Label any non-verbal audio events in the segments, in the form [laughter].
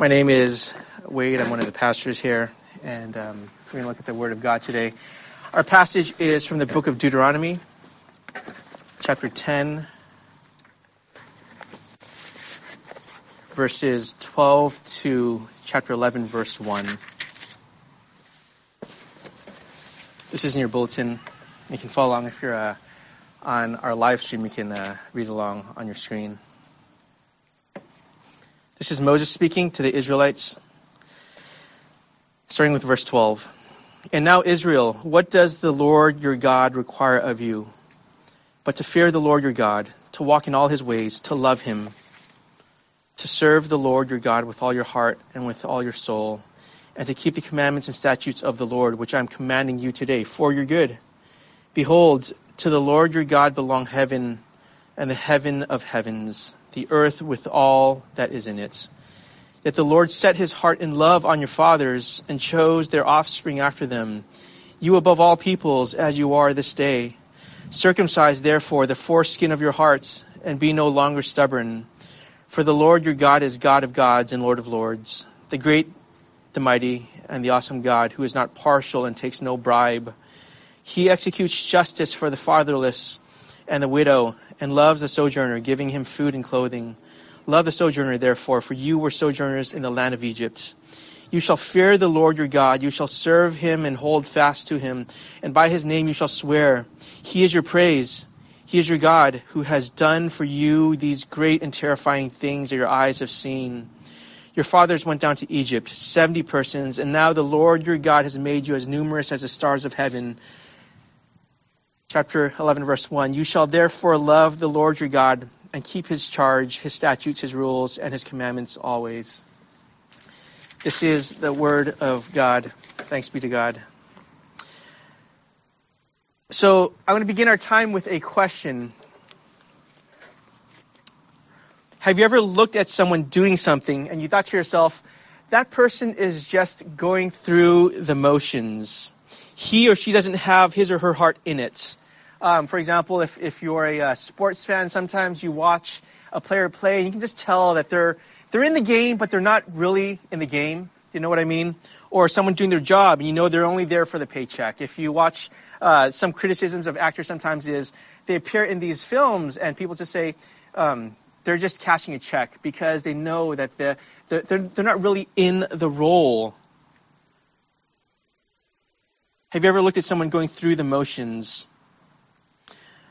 My name is Wade. I'm one of the pastors here, and um, we're going to look at the Word of God today. Our passage is from the book of Deuteronomy, chapter 10, verses 12 to chapter 11, verse 1. This is in your bulletin. You can follow along if you're uh, on our live stream. You can uh, read along on your screen. This is Moses speaking to the Israelites, starting with verse 12. And now, Israel, what does the Lord your God require of you? But to fear the Lord your God, to walk in all his ways, to love him, to serve the Lord your God with all your heart and with all your soul, and to keep the commandments and statutes of the Lord, which I am commanding you today, for your good. Behold, to the Lord your God belong heaven and the heaven of heavens, the earth with all that is in it. That the Lord set his heart in love on your fathers and chose their offspring after them, you above all peoples as you are this day. Circumcise therefore the foreskin of your hearts and be no longer stubborn. For the Lord your God is God of gods and Lord of lords, the great, the mighty, and the awesome God who is not partial and takes no bribe. He executes justice for the fatherless and the widow and loves the sojourner, giving him food and clothing. Love the sojourner, therefore, for you were sojourners in the land of Egypt. You shall fear the Lord your God. You shall serve him and hold fast to him. And by his name you shall swear. He is your praise. He is your God who has done for you these great and terrifying things that your eyes have seen. Your fathers went down to Egypt, 70 persons, and now the Lord your God has made you as numerous as the stars of heaven. Chapter 11, verse 1. You shall therefore love the Lord your God and keep his charge, his statutes, his rules, and his commandments always. This is the word of God. Thanks be to God. So I'm going to begin our time with a question. Have you ever looked at someone doing something and you thought to yourself, that person is just going through the motions? He or she doesn't have his or her heart in it. Um, for example, if, if you're a, uh, sports fan, sometimes you watch a player play and you can just tell that they're, they're in the game, but they're not really in the game. You know what I mean? Or someone doing their job and you know they're only there for the paycheck. If you watch uh, some criticisms of actors sometimes is they appear in these films and people just say, um, they're just cashing a check because they know that the, the, they're, they're not really in the role. Have you ever looked at someone going through the motions?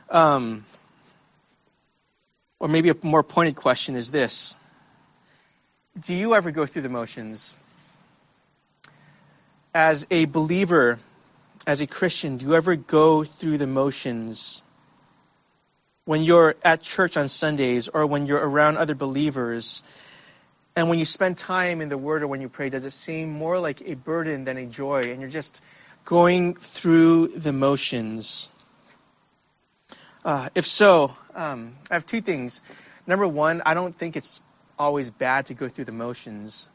Um, or maybe a more pointed question is this Do you ever go through the motions? As a believer, as a Christian, do you ever go through the motions? When you're at church on Sundays or when you're around other believers, and when you spend time in the Word or when you pray, does it seem more like a burden than a joy? And you're just going through the motions. Uh, if so, um, I have two things. Number one, I don't think it's always bad to go through the motions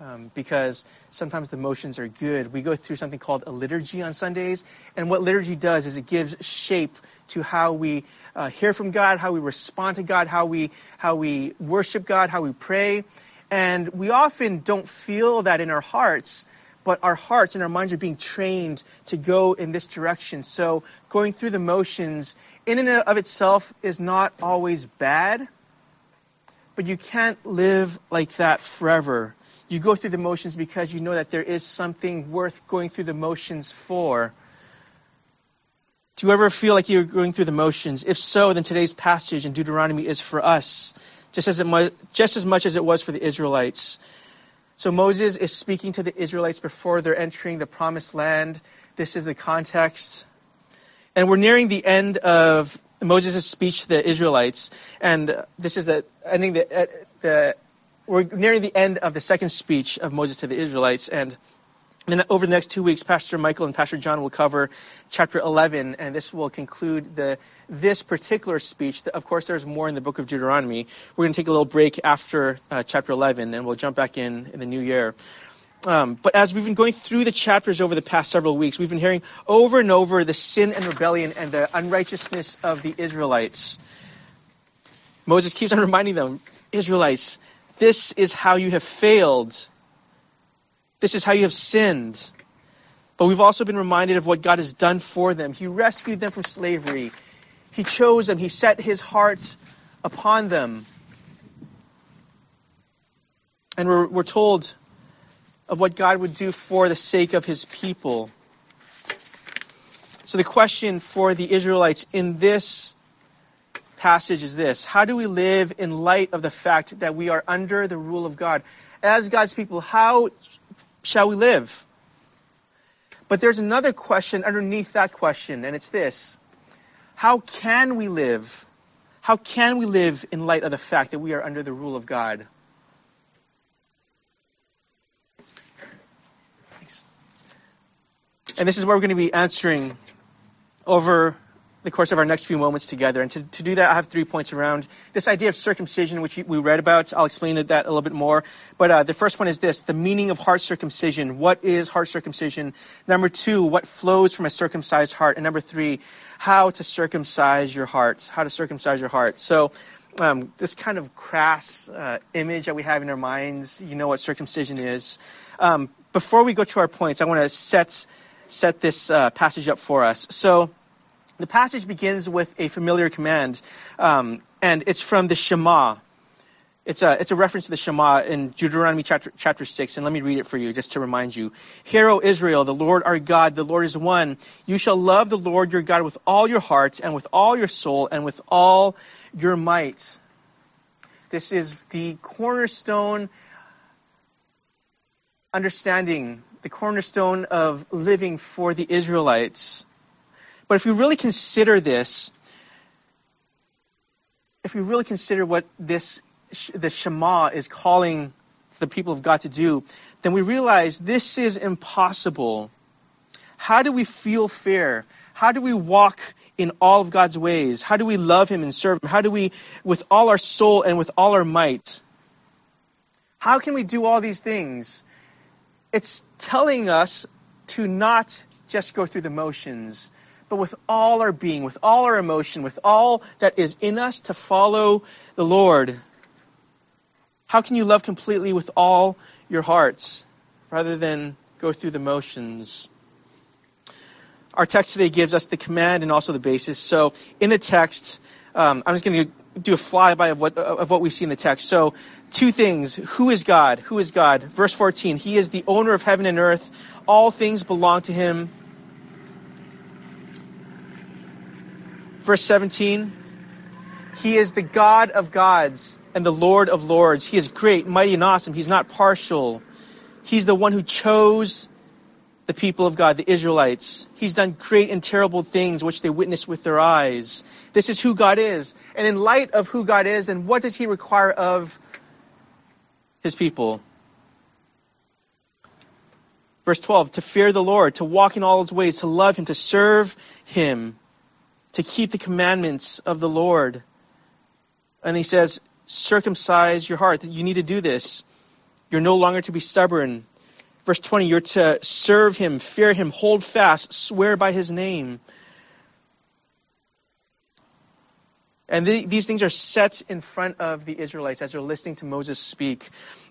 um, because sometimes the motions are good. We go through something called a liturgy on Sundays, and what liturgy does is it gives shape to how we uh, hear from God, how we respond to God, how we how we worship God, how we pray, and we often don't feel that in our hearts but our hearts and our minds are being trained to go in this direction. So going through the motions in and of itself is not always bad, but you can't live like that forever. You go through the motions because you know that there is something worth going through the motions for. Do you ever feel like you're going through the motions? If so, then today's passage in Deuteronomy is for us, just as, mu- just as much as it was for the Israelites. So Moses is speaking to the Israelites before they're entering the promised land. This is the context. And we're nearing the end of Moses' speech to the Israelites. And this is the ending the, the we're nearing the end of the second speech of Moses to the Israelites. And and over the next two weeks, Pastor Michael and Pastor John will cover chapter 11, and this will conclude the this particular speech. Of course, there's more in the book of Deuteronomy. We're going to take a little break after uh, chapter 11, and we'll jump back in in the new year. Um, but as we've been going through the chapters over the past several weeks, we've been hearing over and over the sin and rebellion and the unrighteousness of the Israelites. Moses keeps on [laughs] reminding them, Israelites, This is how you have failed. This is how you have sinned. But we've also been reminded of what God has done for them. He rescued them from slavery. He chose them. He set his heart upon them. And we're, we're told of what God would do for the sake of his people. So the question for the Israelites in this passage is this How do we live in light of the fact that we are under the rule of God? As God's people, how shall we live? But there's another question underneath that question, and it's this How can we live? How can we live in light of the fact that we are under the rule of God? And this is where we're going to be answering over the course of our next few moments together. And to, to do that, I have three points around this idea of circumcision, which we read about. I'll explain that a little bit more. But uh, the first one is this the meaning of heart circumcision. What is heart circumcision? Number two, what flows from a circumcised heart? And number three, how to circumcise your heart. How to circumcise your heart. So, um, this kind of crass uh, image that we have in our minds, you know what circumcision is. Um, before we go to our points, I want to set set this uh, passage up for us. So the passage begins with a familiar command, um, and it's from the Shema. It's a, it's a reference to the Shema in Deuteronomy chapter, chapter 6, and let me read it for you just to remind you. Hear, O Israel, the Lord our God, the Lord is one. You shall love the Lord your God with all your heart, and with all your soul, and with all your might. This is the cornerstone understanding the cornerstone of living for the Israelites. But if we really consider this, if we really consider what this the Shema is calling the people of God to do, then we realize this is impossible. How do we feel fair? How do we walk in all of God's ways? How do we love Him and serve Him? How do we, with all our soul and with all our might? How can we do all these things it's telling us to not just go through the motions, but with all our being, with all our emotion, with all that is in us to follow the Lord. How can you love completely with all your hearts rather than go through the motions? Our text today gives us the command and also the basis. So in the text, um, I'm just going to do a flyby of what of what we see in the text. So, two things: who is God? Who is God? Verse 14: He is the owner of heaven and earth. All things belong to Him. Verse 17: He is the God of gods and the Lord of lords. He is great, mighty, and awesome. He's not partial. He's the one who chose the people of God, the Israelites. He's done great and terrible things which they witnessed with their eyes. This is who God is. And in light of who God is, then what does he require of his people? Verse 12, to fear the Lord, to walk in all his ways, to love him, to serve him, to keep the commandments of the Lord. And he says, circumcise your heart. You need to do this. You're no longer to be stubborn. Verse 20, you're to serve him, fear him, hold fast, swear by his name. And the, these things are set in front of the Israelites as they're listening to Moses speak.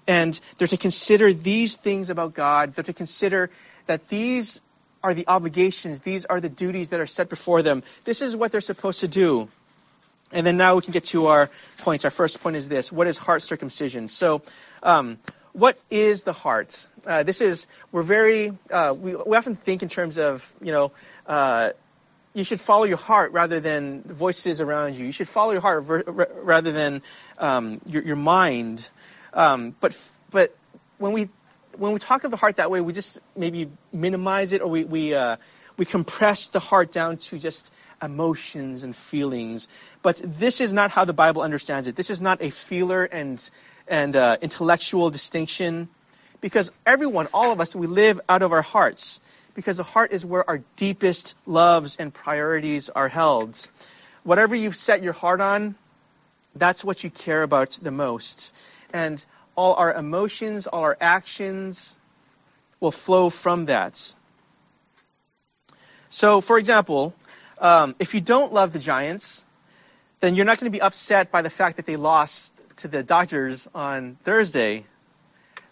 And they're to consider these things about God. They're to consider that these are the obligations, these are the duties that are set before them. This is what they're supposed to do. And then now we can get to our points. Our first point is this what is heart circumcision? So, um, what is the heart? Uh, this is, we're very, uh, we, we often think in terms of, you know, uh, you should follow your heart rather than the voices around you. You should follow your heart ver- rather than um, your, your, mind. Um, but, but when we, when we talk of the heart that way, we just maybe minimize it or we, we, uh, we compress the heart down to just emotions and feelings. But this is not how the Bible understands it. This is not a feeler and, and uh, intellectual distinction. Because everyone, all of us, we live out of our hearts. Because the heart is where our deepest loves and priorities are held. Whatever you've set your heart on, that's what you care about the most. And all our emotions, all our actions will flow from that. So, for example, um, if you don't love the Giants, then you're not going to be upset by the fact that they lost to the Dodgers on Thursday,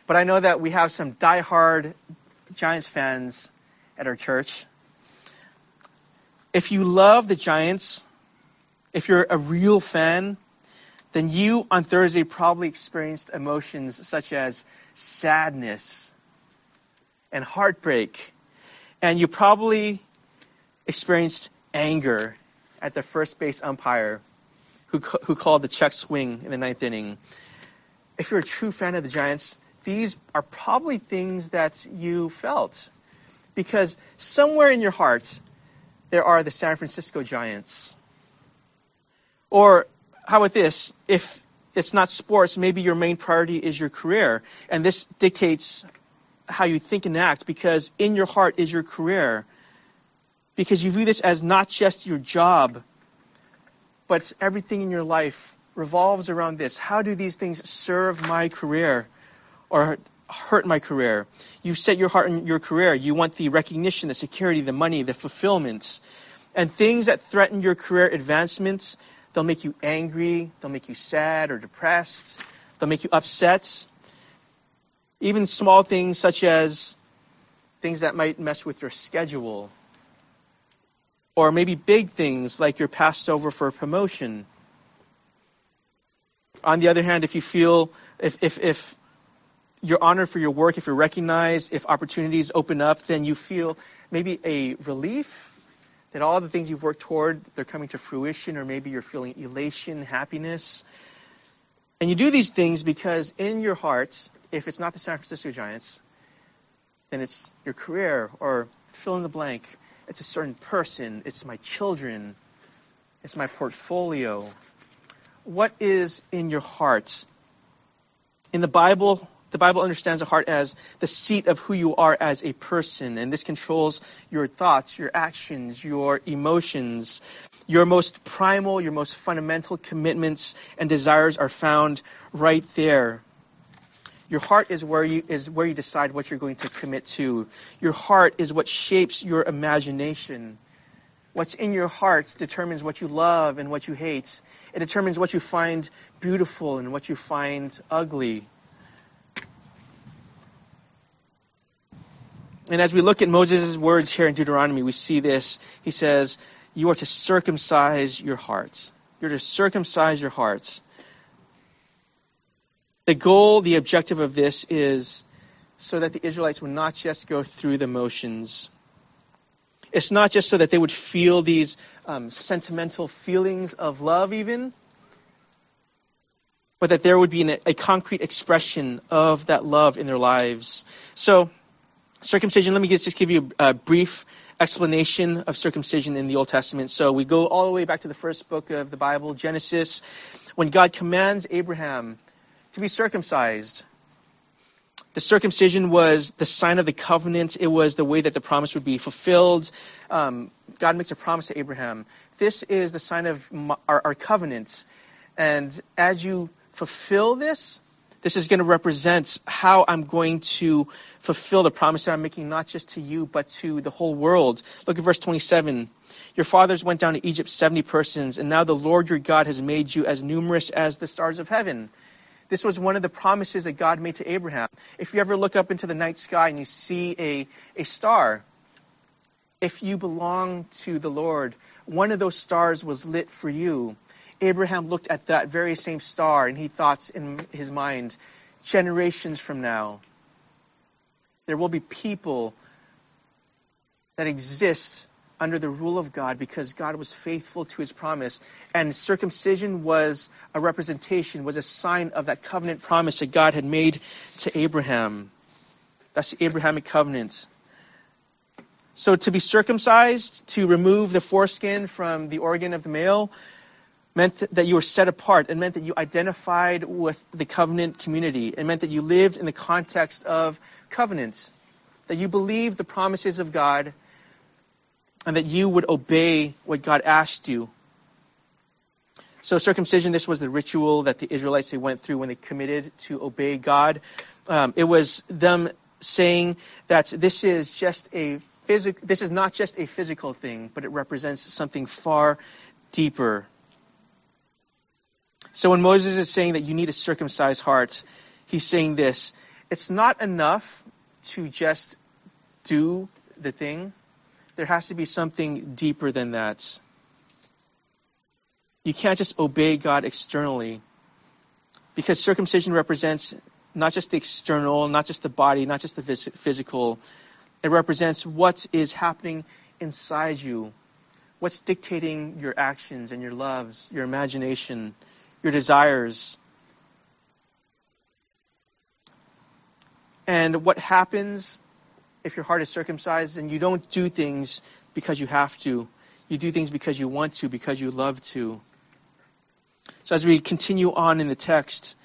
but I know that we have some die-hard Giants fans at our church. If you love the Giants, if you're a real fan, then you on Thursday probably experienced emotions such as sadness and heartbreak. And you probably experienced anger at the first base umpire who, who called the check swing in the ninth inning. If you're a true fan of the Giants, these are probably things that you felt. Because somewhere in your heart, there are the San Francisco Giants. Or how about this? If it's not sports, maybe your main priority is your career. And this dictates how you think and act because in your heart is your career. Because you view this as not just your job, but everything in your life revolves around this. How do these things serve my career or hurt my career? You set your heart in your career. You want the recognition, the security, the money, the fulfillment. And things that threaten your career advancements, they'll make you angry, they'll make you sad or depressed, they'll make you upset. Even small things such as things that might mess with your schedule. Or maybe big things like you're passed over for a promotion. On the other hand, if you feel, if, if, if you're honored for your work, if you're recognized, if opportunities open up, then you feel maybe a relief that all the things you've worked toward, they're coming to fruition, or maybe you're feeling elation, happiness. And you do these things because in your heart, if it's not the San Francisco Giants, then it's your career or fill in the blank. It's a certain person. It's my children. It's my portfolio. What is in your heart? In the Bible, the Bible understands the heart as the seat of who you are as a person, and this controls your thoughts, your actions, your emotions. Your most primal, your most fundamental commitments and desires are found right there. Your heart is where you is where you decide what you're going to commit to. Your heart is what shapes your imagination. What's in your heart determines what you love and what you hate. It determines what you find beautiful and what you find ugly. And as we look at Moses' words here in Deuteronomy, we see this. He says, You are to circumcise your hearts. You're to circumcise your hearts. The goal, the objective of this is so that the Israelites would not just go through the motions. It's not just so that they would feel these um, sentimental feelings of love, even, but that there would be an, a concrete expression of that love in their lives. So, Circumcision, let me just give you a brief explanation of circumcision in the Old Testament. So we go all the way back to the first book of the Bible, Genesis, when God commands Abraham to be circumcised. The circumcision was the sign of the covenant. It was the way that the promise would be fulfilled. Um, God makes a promise to Abraham. This is the sign of our, our covenant. And as you fulfill this, this is going to represent how I'm going to fulfill the promise that I'm making, not just to you, but to the whole world. Look at verse 27. Your fathers went down to Egypt 70 persons, and now the Lord your God has made you as numerous as the stars of heaven. This was one of the promises that God made to Abraham. If you ever look up into the night sky and you see a, a star, if you belong to the Lord, one of those stars was lit for you. Abraham looked at that very same star and he thought in his mind, generations from now, there will be people that exist under the rule of God because God was faithful to his promise. And circumcision was a representation, was a sign of that covenant promise that God had made to Abraham. That's the Abrahamic covenant. So to be circumcised, to remove the foreskin from the organ of the male, meant that you were set apart. It meant that you identified with the covenant community. It meant that you lived in the context of covenants, that you believed the promises of God, and that you would obey what God asked you. So circumcision, this was the ritual that the Israelites they went through when they committed to obey God. Um, it was them saying that this is just a physic, this is not just a physical thing, but it represents something far deeper. So when Moses is saying that you need a circumcised heart, he's saying this it's not enough to just do the thing, there has to be something deeper than that. You can't just obey God externally because circumcision represents not just the external, not just the body, not just the physical. It represents what is happening inside you, what's dictating your actions and your loves, your imagination, your desires. And what happens if your heart is circumcised and you don't do things because you have to? You do things because you want to, because you love to. So as we continue on in the text,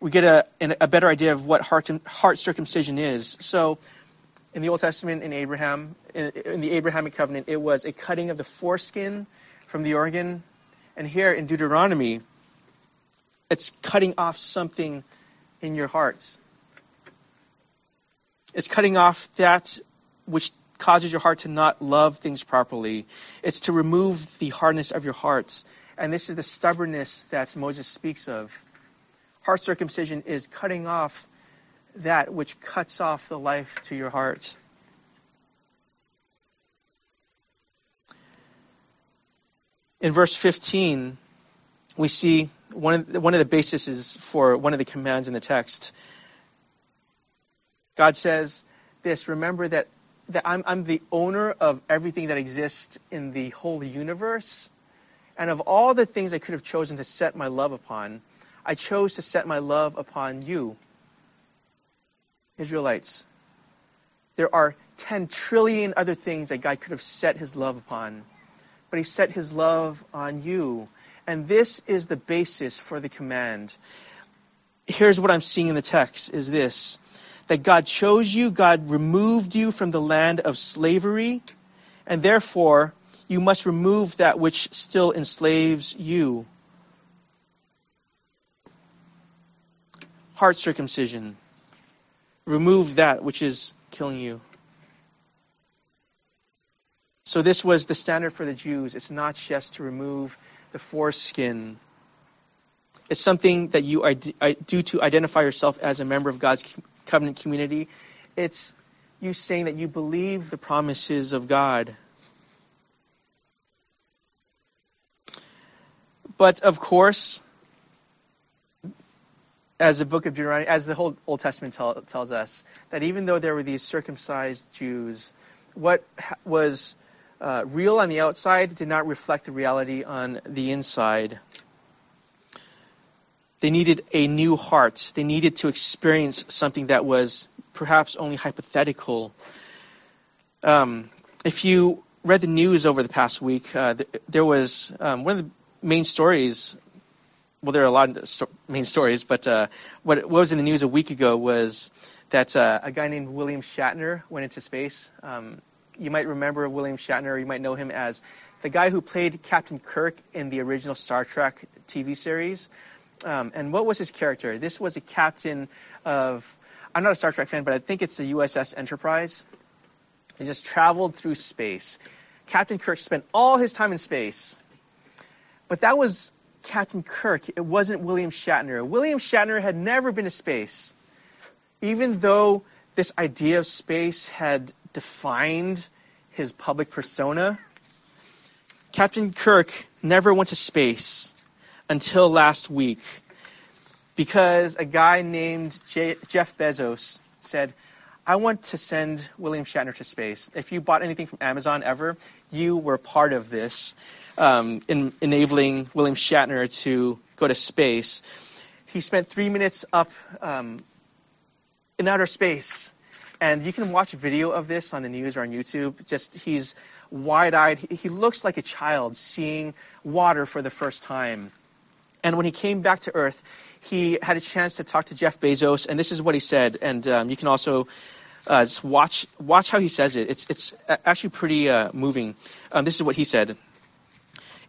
we get a, a better idea of what heart, heart circumcision is. So in the Old Testament, in Abraham, in, in the Abrahamic covenant, it was a cutting of the foreskin from the organ. And here in Deuteronomy, it's cutting off something in your heart. It's cutting off that which causes your heart to not love things properly. It's to remove the hardness of your heart. And this is the stubbornness that Moses speaks of. Heart circumcision is cutting off that which cuts off the life to your heart. In verse 15, we see one of, the, one of the bases for one of the commands in the text. God says this Remember that, that I'm, I'm the owner of everything that exists in the whole universe. And of all the things I could have chosen to set my love upon, I chose to set my love upon you, Israelites. There are 10 trillion other things that God could have set his love upon, but he set his love on you. And this is the basis for the command. Here's what I'm seeing in the text is this that God chose you, God removed you from the land of slavery, and therefore you must remove that which still enslaves you. Heart circumcision. Remove that which is killing you. So, this was the standard for the Jews. It's not just to remove the foreskin, it's something that you do to identify yourself as a member of God's covenant community. It's you saying that you believe the promises of God. But of course, as the book of Deuteronomy, as the whole Old Testament tell, tells us, that even though there were these circumcised Jews, what was uh, real on the outside did not reflect the reality on the inside. They needed a new heart. They needed to experience something that was perhaps only hypothetical. Um, if you read the news over the past week, uh, there was um, one of the main stories. Well, there are a lot of sto- main stories, but uh, what, what, was in the news a week ago was that uh, a guy named William Shatner went into space. Um, you might remember William Shatner. You might know him as the guy who played Captain Kirk in the original Star Trek TV series. Um, and what was his character? This was a captain of, I'm not a Star Trek fan, but I think it's the USS Enterprise. He just traveled through space. Captain Kirk spent all his time in space. But that was Captain Kirk. It wasn't William Shatner. William Shatner had never been to space. Even though this idea of space had defined his public persona, Captain Kirk never went to space until last week because a guy named J- Jeff Bezos said, I want to send William Shatner to space. If you bought anything from Amazon ever, you were part of this um, in enabling William Shatner to go to space. He spent three minutes up um, in outer space. And you can watch a video of this on the news or on YouTube. Just he's wide-eyed. He, looks like a child seeing water for the first time. And when he came back to Earth, he had a chance to talk to Jeff Bezos, and this is what he said. And um, you can also uh, just watch watch how he says it. It's it's actually pretty uh, moving. Um, this is what he said.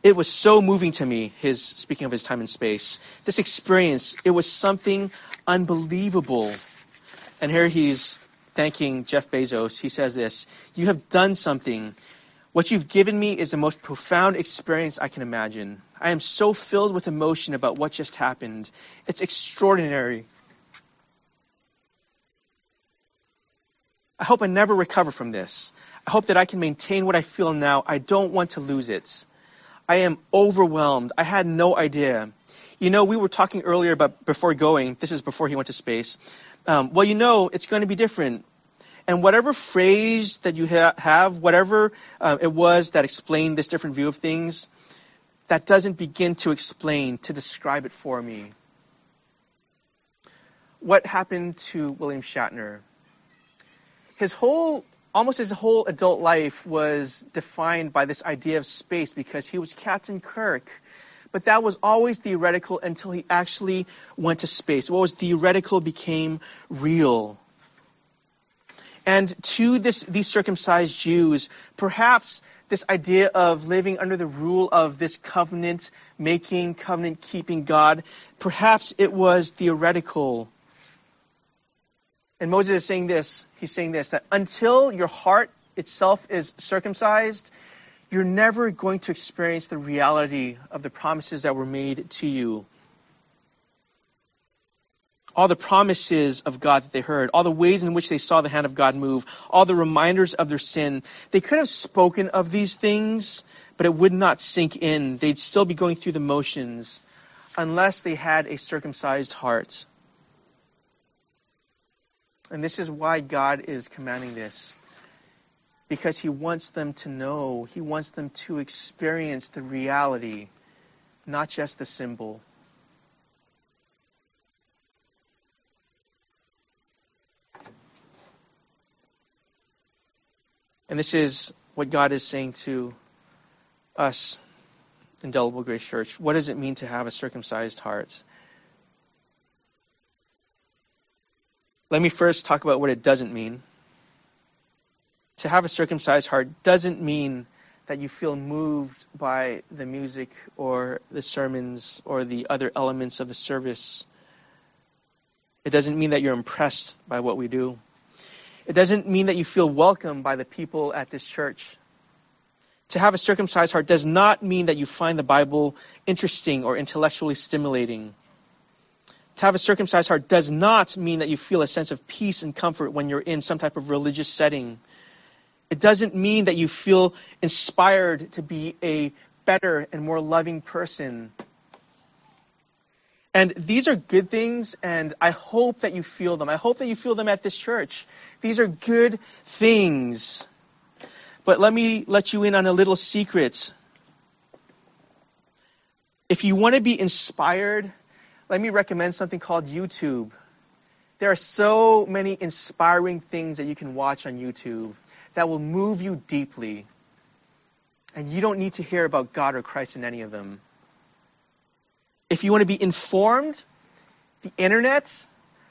It was so moving to me, his speaking of his time in space. This experience, it was something unbelievable. And here he's thanking Jeff Bezos. He says this You have done something What you've given me is the most profound experience I can imagine. I am so filled with emotion about what just happened. It's extraordinary. I hope I never recover from this. I hope that I can maintain what I feel now. I don't want to lose it. I am overwhelmed. I had no idea. You know, we were talking earlier about before going, this is before he went to space. Um, well, you know, it's going to be different. And whatever phrase that you ha- have, whatever uh, it was that explained this different view of things, that doesn't begin to explain, to describe it for me. What happened to William Shatner? His whole, almost his whole adult life was defined by this idea of space because he was Captain Kirk. But that was always theoretical until he actually went to space. What was theoretical became real. And to this, these circumcised Jews, perhaps this idea of living under the rule of this covenant making, covenant keeping God, perhaps it was theoretical. And Moses is saying this, he's saying this, that until your heart itself is circumcised, you're never going to experience the reality of the promises that were made to you all the promises of God that they heard, all the ways in which they saw the hand of God move, all the reminders of their sin. They could have spoken of these things, but it would not sink in. They'd still be going through the motions unless they had a circumcised heart. And this is why God is commanding this. Because He wants them to know, He wants them to experience the reality, not just the symbol. And this is what God is saying to us, Indelible Grace Church. What does it mean to have a circumcised heart? Let me first talk about what it doesn't mean. To have a circumcised heart doesn't mean that you feel moved by the music or the sermons or the other elements of the service. It doesn't mean that you're impressed by what we do. It doesn't mean that you feel welcome by the people at this church. To have a circumcised heart does not mean that you find the Bible interesting or intellectually stimulating. To have a circumcised heart does not mean that you feel a sense of peace and comfort when you're in some type of religious setting. It doesn't mean that you feel inspired to be a better and more loving person. And these are good things, and I hope that you feel them. I hope that you feel them at this church. These are good things. But let me let you in on a little secret. If you want to be inspired, let me recommend something called YouTube. There are so many inspiring things that you can watch on YouTube that will move you deeply. And you don't need to hear about God or Christ in any of them. If you want to be informed, the internet,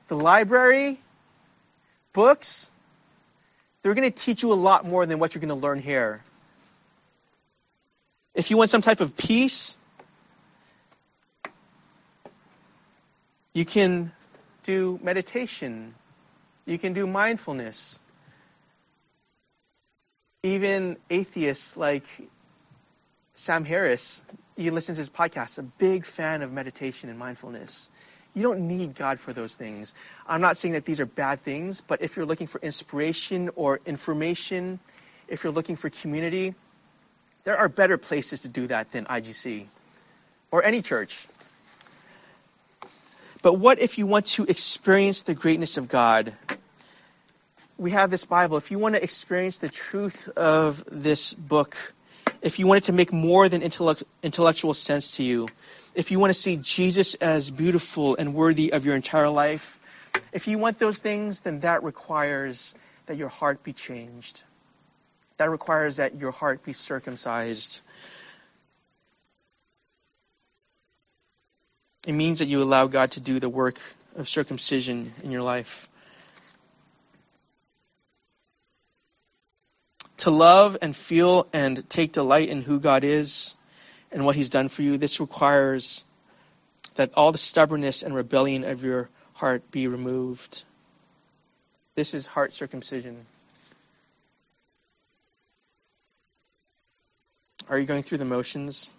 the library, books, they're going to teach you a lot more than what you're going to learn here. If you want some type of peace, you can do meditation. You can do mindfulness. Even atheists like Sam Harris, you listen to his podcast, a big fan of meditation and mindfulness. You don't need God for those things. I'm not saying that these are bad things, but if you're looking for inspiration or information, if you're looking for community, there are better places to do that than IGC or any church. But what if you want to experience the greatness of God? We have this Bible. If you want to experience the truth of this book, if you want it to make more than intellect, intellectual sense to you, if you want to see Jesus as beautiful and worthy of your entire life, if you want those things, then that requires that your heart be changed. That requires that your heart be circumcised. It means that you allow God to do the work of circumcision in your life. to love and feel and take delight in who God is and what He's done for you, this requires that all the stubbornness and rebellion of your heart be removed. This is heart circumcision. Are you going through the motions?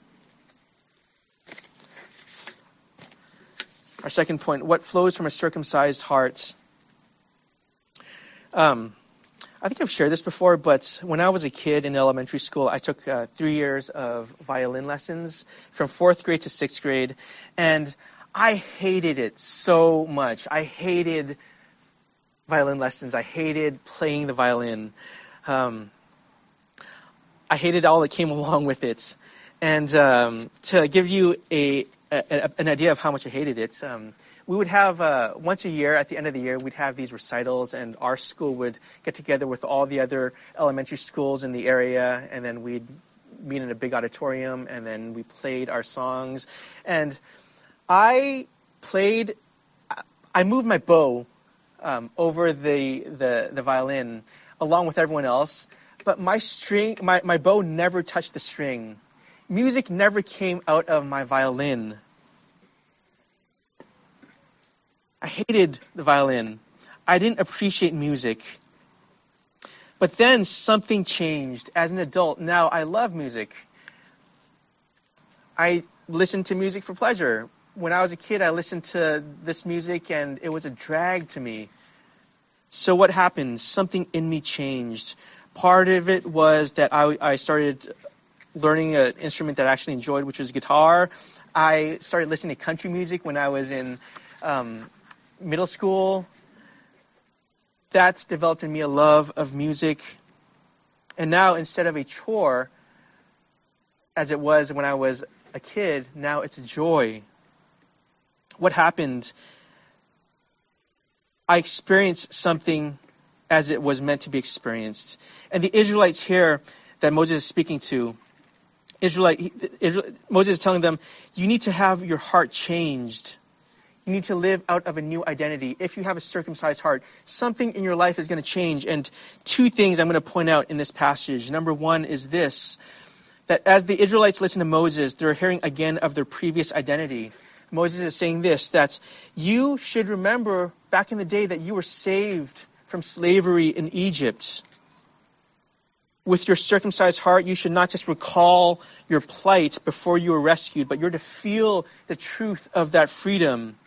Our second point what flows from a circumcised heart? Um, I think I've shared this before, but when I was a kid in elementary school, I took uh, three years of violin lessons from fourth grade to sixth grade, and I hated it so much. I hated violin lessons. I hated playing the violin. Um, I hated all that came [laughs] along with it. And um, to give you a, an idea of how much I hated it, um, we would have uh, once a year at the end of the year we'd have these recitals, and our school would get together with all the other elementary schools in the area, and then we'd meet in a big auditorium, and then we played our songs, and I played. I moved my bow um, over the, the the violin along with everyone else, but my string, my, my bow never touched the string music never came out of my violin. I hated the violin. I didn't appreciate music. But then something changed. As an adult, now I love music. I listen to music for pleasure. When I was a kid, I listened to this music and it was a drag to me. So what happened? Something in me changed. Part of it was that I, I started learning an instrument that I actually enjoyed, which was guitar. I started listening to country music when I was in um, middle school. That's developed in me a love of music. And now, instead of a chore, as it was when I was a kid, now it's a joy. What happened? I experienced something as it was meant to be experienced. And the Israelites here that Moses is speaking to, Israelite, Israel, Moses is telling them, you need to have your heart changed. You need to live out of a new identity. If you have a circumcised heart, something in your life is going to change. And two things I'm going to point out in this passage. Number one is this that as the Israelites listen to Moses, they're hearing again of their previous identity. Moses is saying this that you should remember back in the day that you were saved from slavery in Egypt with your circumcised heart, you should not just recall your plight before you were rescued, but you're to feel the truth of that freedom.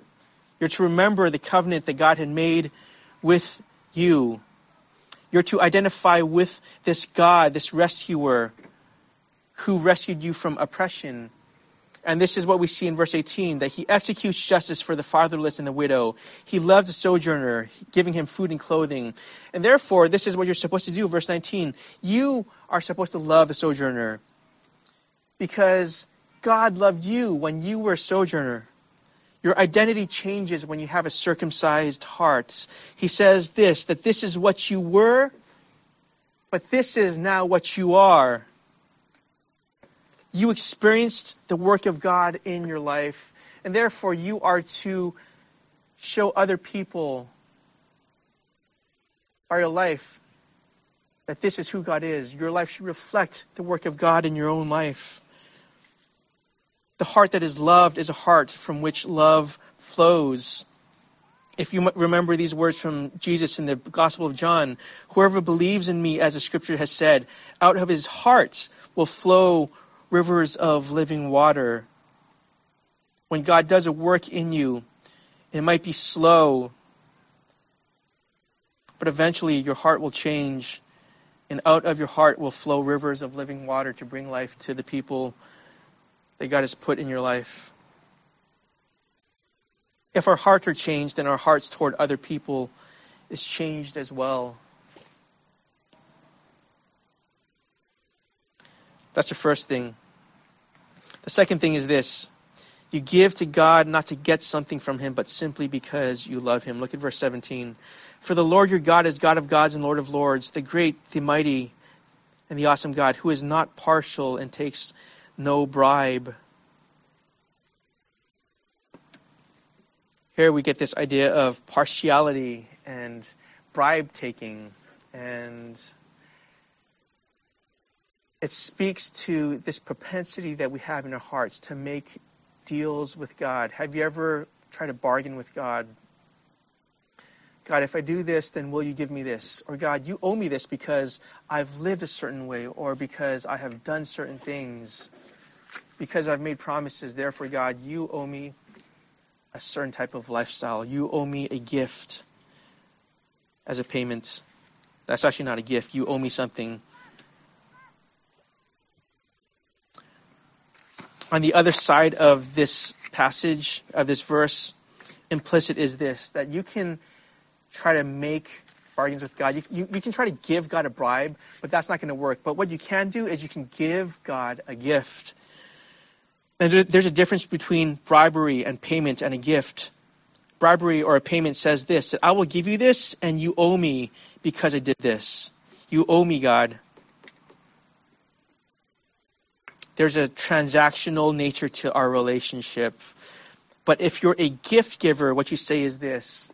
You're to remember the covenant that God had made with you. You're to identify with this God, this rescuer, who rescued you from oppression and this is what we see in verse 18 that he executes justice for the fatherless and the widow. He loves the sojourner, giving him food and clothing. And therefore, this is what you're supposed to do. Verse 19 you are supposed to love the sojourner because God loved you when you were a sojourner. Your identity changes when you have a circumcised heart. He says this that this is what you were, but this is now what you are. You experienced the work of God in your life, and therefore you are to show other people by your life that this is who God is. Your life should reflect the work of God in your own life. The heart that is loved is a heart from which love flows. If you remember these words from Jesus in the Gospel of John, whoever believes in me, as the scripture has said, out of his heart will flow rivers of living water. When God does a work in you, it might be slow, but eventually your heart will change, and out of your heart will flow rivers of living water to bring life to the people that God has put in your life. If our hearts are changed, then our hearts toward other people is changed as well. That's the first thing. The second thing is this you give to God not to get something from Him, but simply because you love Him. Look at verse 17. For the Lord your God is God of gods and Lord of lords, the great, the mighty, and the awesome God, who is not partial and takes no bribe. Here we get this idea of partiality and bribe taking and it speaks to this propensity that we have in our hearts to make deals with God. Have you ever tried to bargain with God? God, if I do this, then will you give me this? Or God, you owe me this because I've lived a certain way or because I have done certain things, because I've made promises. Therefore, God, you owe me a certain type of lifestyle. You owe me a gift as a payment. That's actually not a gift. You owe me something. On the other side of this passage, of this verse, implicit is this that you can try to make bargains with God. You, you, you can try to give God a bribe, but that's not going to work. But what you can do is you can give God a gift. And there's a difference between bribery and payment and a gift. Bribery or a payment says this that I will give you this and you owe me because I did this. You owe me, God. There's a transactional nature to our relationship. But if you're a gift giver, what you say is this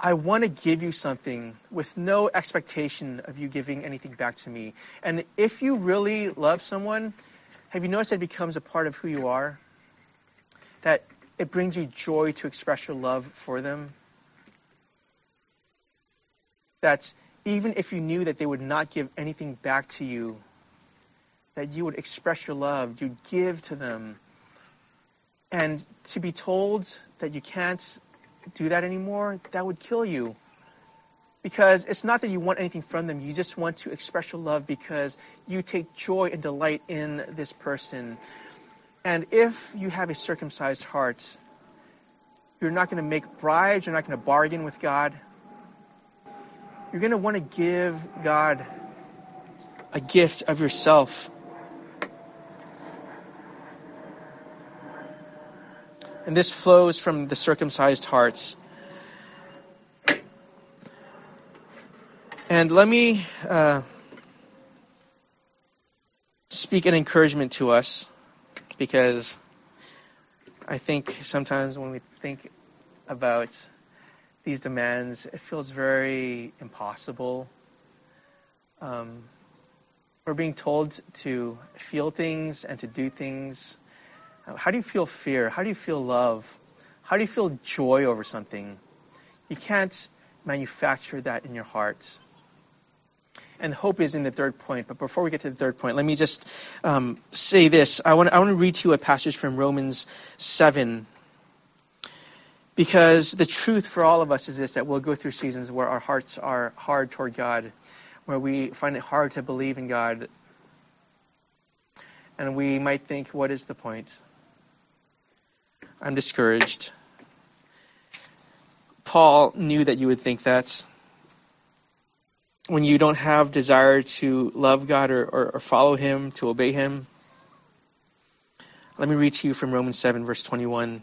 I want to give you something with no expectation of you giving anything back to me. And if you really love someone, have you noticed it becomes a part of who you are? That it brings you joy to express your love for them? That even if you knew that they would not give anything back to you, that you would express your love, you'd give to them. And to be told that you can't do that anymore, that would kill you. Because it's not that you want anything from them, you just want to express your love because you take joy and delight in this person. And if you have a circumcised heart, you're not going to make bribes, you're not going to bargain with God. You're going to want to give God a gift of yourself And this flows from the circumcised hearts. And let me uh, speak an encouragement to us because I think sometimes when we think about these demands, it feels very impossible. Um, we're being told to feel things and to do things how do you feel fear? How do you feel love? How do you feel joy over something? You can't manufacture that in your heart. And hope is in the third point. But before we get to the third point, let me just um, say this. I want, I want to read to you a passage from Romans 7. Because the truth for all of us is this that we'll go through seasons where our hearts are hard toward God, where we find it hard to believe in God. And we might think, what is the point? I'm discouraged. Paul knew that you would think that. When you don't have desire to love God or, or, or follow Him, to obey Him. Let me read to you from Romans 7, verse 21.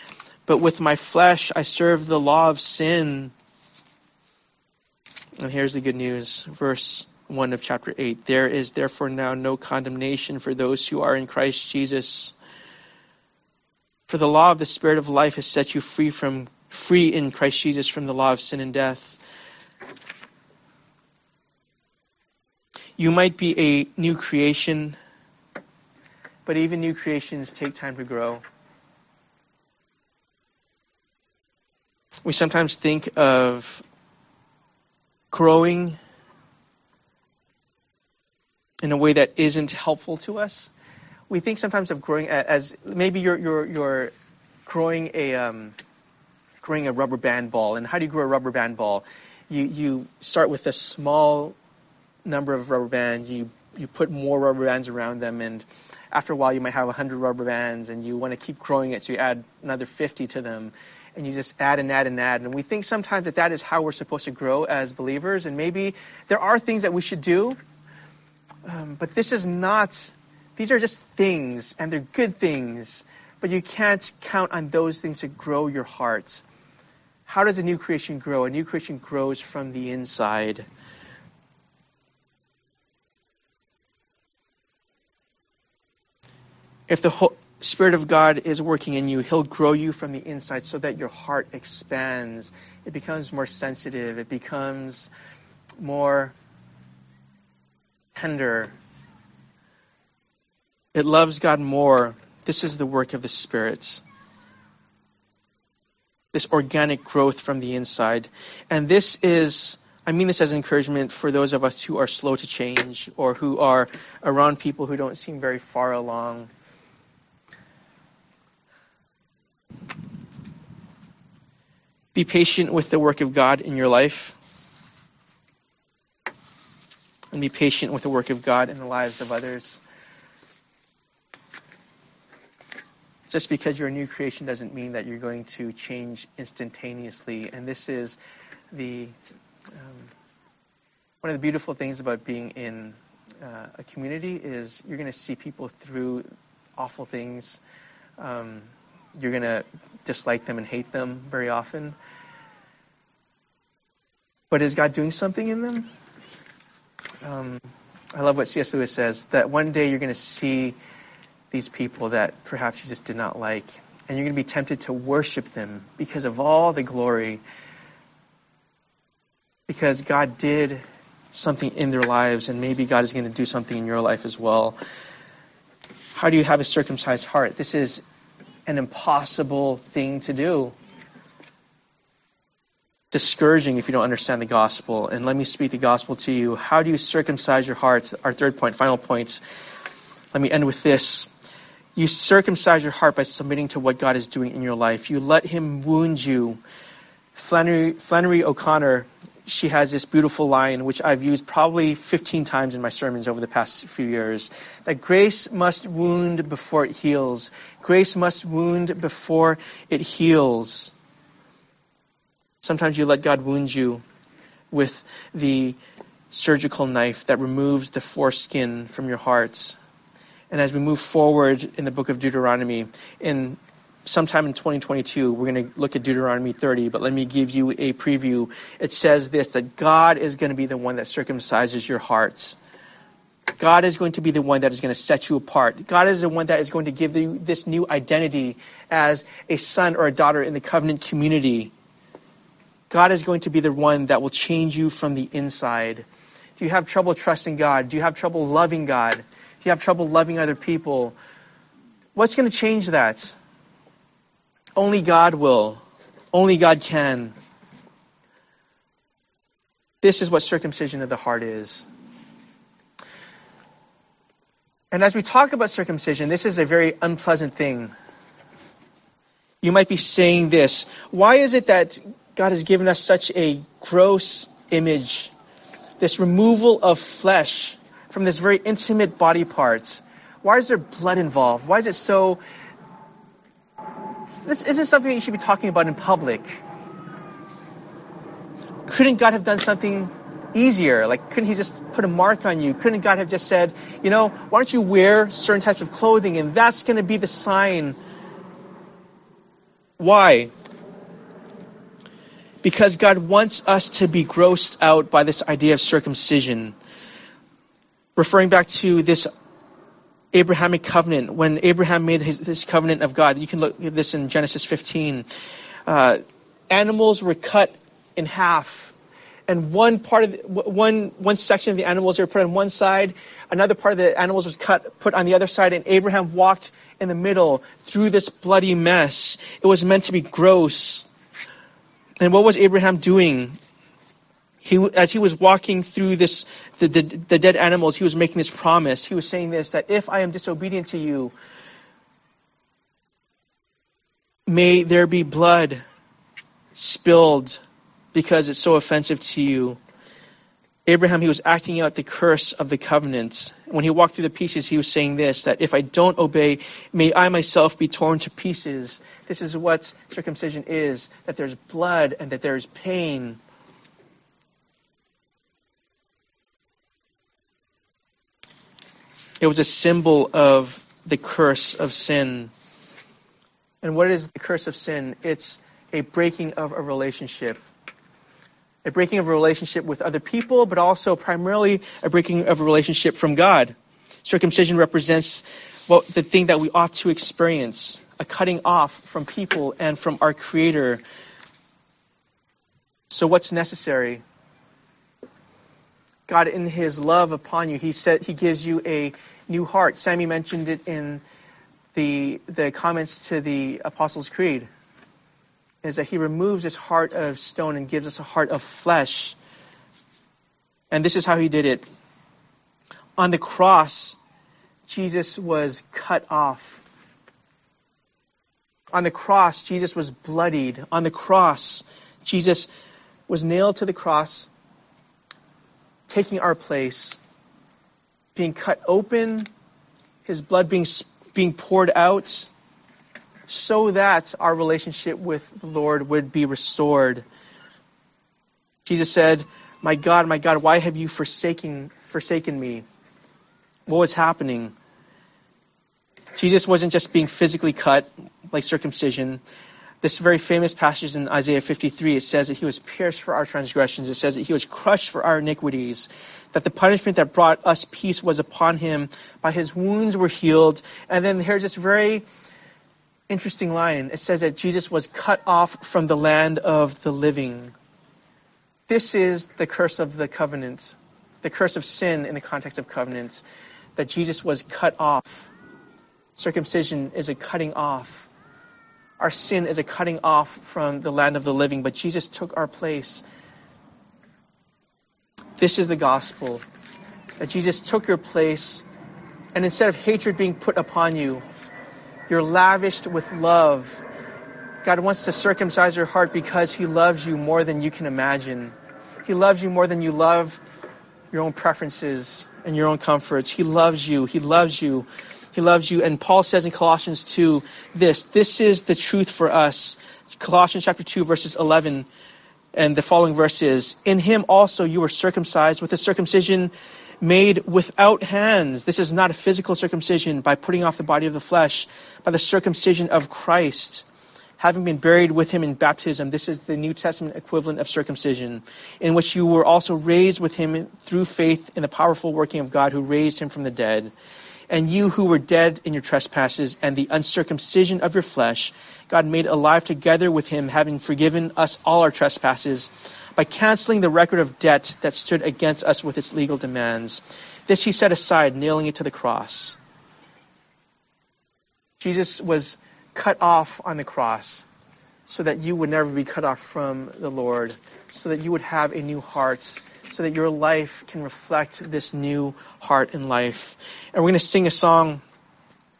but with my flesh I serve the law of sin. And here's the good news. Verse 1 of chapter 8. There is therefore now no condemnation for those who are in Christ Jesus. For the law of the Spirit of life has set you free from free in Christ Jesus from the law of sin and death. You might be a new creation, but even new creations take time to grow. We sometimes think of growing in a way that isn't helpful to us. We think sometimes of growing as maybe you're you're you're growing a um, growing a rubber band ball. And how do you grow a rubber band ball? You you start with a small number of rubber bands. You you put more rubber bands around them, and after a while, you might have 100 rubber bands, and you want to keep growing it, so you add another 50 to them and you just add and add and add. And we think sometimes that that is how we're supposed to grow as believers. And maybe there are things that we should do, um, but this is not, these are just things, and they're good things, but you can't count on those things to grow your heart. How does a new creation grow? A new creation grows from the inside. If the Spirit of God is working in you, He'll grow you from the inside so that your heart expands. It becomes more sensitive. It becomes more tender. It loves God more. This is the work of the Spirit this organic growth from the inside. And this is, I mean this as encouragement for those of us who are slow to change or who are around people who don't seem very far along. Be patient with the work of God in your life. And be patient with the work of God in the lives of others. just because you're a new creation doesn't mean that you're going to change instantaneously. And this is the um, one of the beautiful things about being in uh, a community is you're going to see people through awful things. Um, you're going to dislike them and hate them very often. But is God doing something in them? Um, I love what C.S. Lewis says that one day you're going to see these people that perhaps you just did not like. And you're going to be tempted to worship them because of all the glory. Because God did something in their lives, and maybe God is going to do something in your life as well. How do you have a circumcised heart? This is an impossible thing to do. Discouraging if you don't understand the gospel. And let me speak the gospel to you. How do you circumcise your heart? Our third point, final point. Let me end with this. You circumcise your heart by submitting to what God is doing in your life. You let Him wound you. Flannery, Flannery O'Connor, she has this beautiful line, which I've used probably 15 times in my sermons over the past few years, that grace must wound before it heals. Grace must wound before it heals. Sometimes you let God wound you with the surgical knife that removes the foreskin from your hearts. and as we move forward in the book of Deuteronomy, in sometime in 2022, we're going to look at Deuteronomy 30, but let me give you a preview. It says this that God is going to be the one that circumcises your hearts. God is going to be the one that is going to set you apart. God is the one that is going to give you this new identity as a son or a daughter in the covenant community. God is going to be the one that will change you from the inside. Do you have trouble trusting God? Do you have trouble loving God? Do you have trouble loving other people, what's going to change that? Only God will. Only God can. This is what circumcision of the heart is. And as we talk about circumcision, this is a very unpleasant thing. You might be saying this Why is it that God has given us such a gross image, this removal of flesh? from this very intimate body part? Why is there blood involved? Why is it so? This isn't something that you should be talking about in public. Couldn't God have done something easier? Like, couldn't He just put a mark on you? Couldn't God have just said, you know, why don't you wear certain types of clothing and that's going to be the sign? Why? Because God wants us to be grossed out by this idea of circumcision referring back to this Abrahamic covenant, when Abraham made his, this covenant of God, you can look at this in Genesis 15. Uh, animals were cut in half, and one part of the, one one section of the animals were put on one side, another part of the animals was cut put on the other side, and Abraham walked in the middle through this bloody mess. It was meant to be gross. And what was Abraham doing? He, as he was walking through this, the, the, the dead animals, he was making this promise. He was saying this, that if I am disobedient to you, may there be blood spilled because it's so offensive to you. Abraham, he was acting out the curse of the covenant. When he walked through the pieces, he was saying this, that if I don't obey, may I myself be torn to pieces. This is what circumcision is, that there's blood and that there's pain. It was a symbol of the curse of sin. And what is the curse of sin? It's a breaking of a relationship. A breaking of a relationship with other people, but also primarily a breaking of a relationship from God. Circumcision represents well, the thing that we ought to experience a cutting off from people and from our Creator. So, what's necessary? God, in His love upon you, He said He gives you a new heart. Sammy mentioned it in the the comments to the Apostles' Creed. Is that He removes this heart of stone and gives us a heart of flesh. And this is how He did it. On the cross, Jesus was cut off. On the cross, Jesus was bloodied. On the cross, Jesus was nailed to the cross, taking our place, being cut open, his blood being, being poured out, so that our relationship with the Lord would be restored. Jesus said, My God, my God, why have you forsaken, forsaken me? What was happening? Jesus wasn't just being physically cut, like circumcision. This very famous passage in Isaiah 53, it says that he was pierced for our transgressions. It says that he was crushed for our iniquities, that the punishment that brought us peace was upon him. By his wounds were healed. And then here's this very interesting line. It says that Jesus was cut off from the land of the living. This is the curse of the covenant, the curse of sin in the context of covenants, that Jesus was cut off Circumcision is a cutting off. Our sin is a cutting off from the land of the living, but Jesus took our place. This is the gospel that Jesus took your place, and instead of hatred being put upon you, you're lavished with love. God wants to circumcise your heart because He loves you more than you can imagine. He loves you more than you love your own preferences and your own comforts. He loves you. He loves you. He loves you. And Paul says in Colossians 2 this this is the truth for us. Colossians chapter 2, verses 11 and the following verses In him also you were circumcised with a circumcision made without hands. This is not a physical circumcision by putting off the body of the flesh, by the circumcision of Christ. Having been buried with him in baptism, this is the New Testament equivalent of circumcision, in which you were also raised with him through faith in the powerful working of God who raised him from the dead and you who were dead in your trespasses and the uncircumcision of your flesh, God made alive together with him, having forgiven us all our trespasses by canceling the record of debt that stood against us with its legal demands. This he set aside, nailing it to the cross. Jesus was cut off on the cross so that you would never be cut off from the Lord, so that you would have a new heart so that your life can reflect this new heart and life. And we're going to sing a song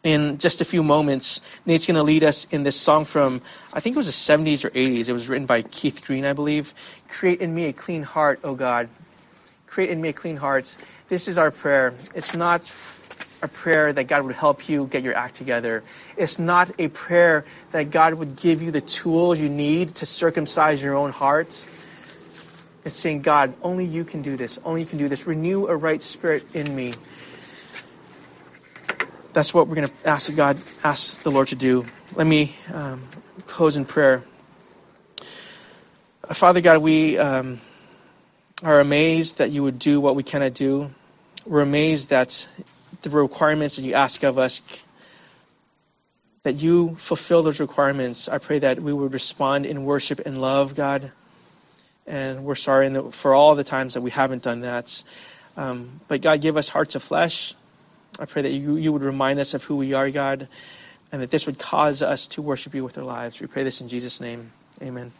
in just a few moments. Nate's going to lead us in this song from, I think it was the 70s or 80s. It was written by Keith Green, I believe. Create in me a clean heart, O God. Create in me a clean heart. This is our prayer. It's not a prayer that God would help you get your act together. It's not a prayer that God would give you the tools you need to circumcise your own heart. It's saying, God, only you can do this. Only you can do this. Renew a right spirit in me. That's what we're going to ask God, ask the Lord to do. Let me um, close in prayer. Uh, Father God, we um, are amazed that you would do what we cannot do. We're amazed that the requirements that you ask of us, that you fulfill those requirements. I pray that we would respond in worship and love, God and we're sorry for all the times that we haven't done that. Um, but God, give us hearts of flesh. I pray that you, you would remind us of who we are, God, and that this would cause us to worship you with our lives. We pray this in Jesus' name. Amen.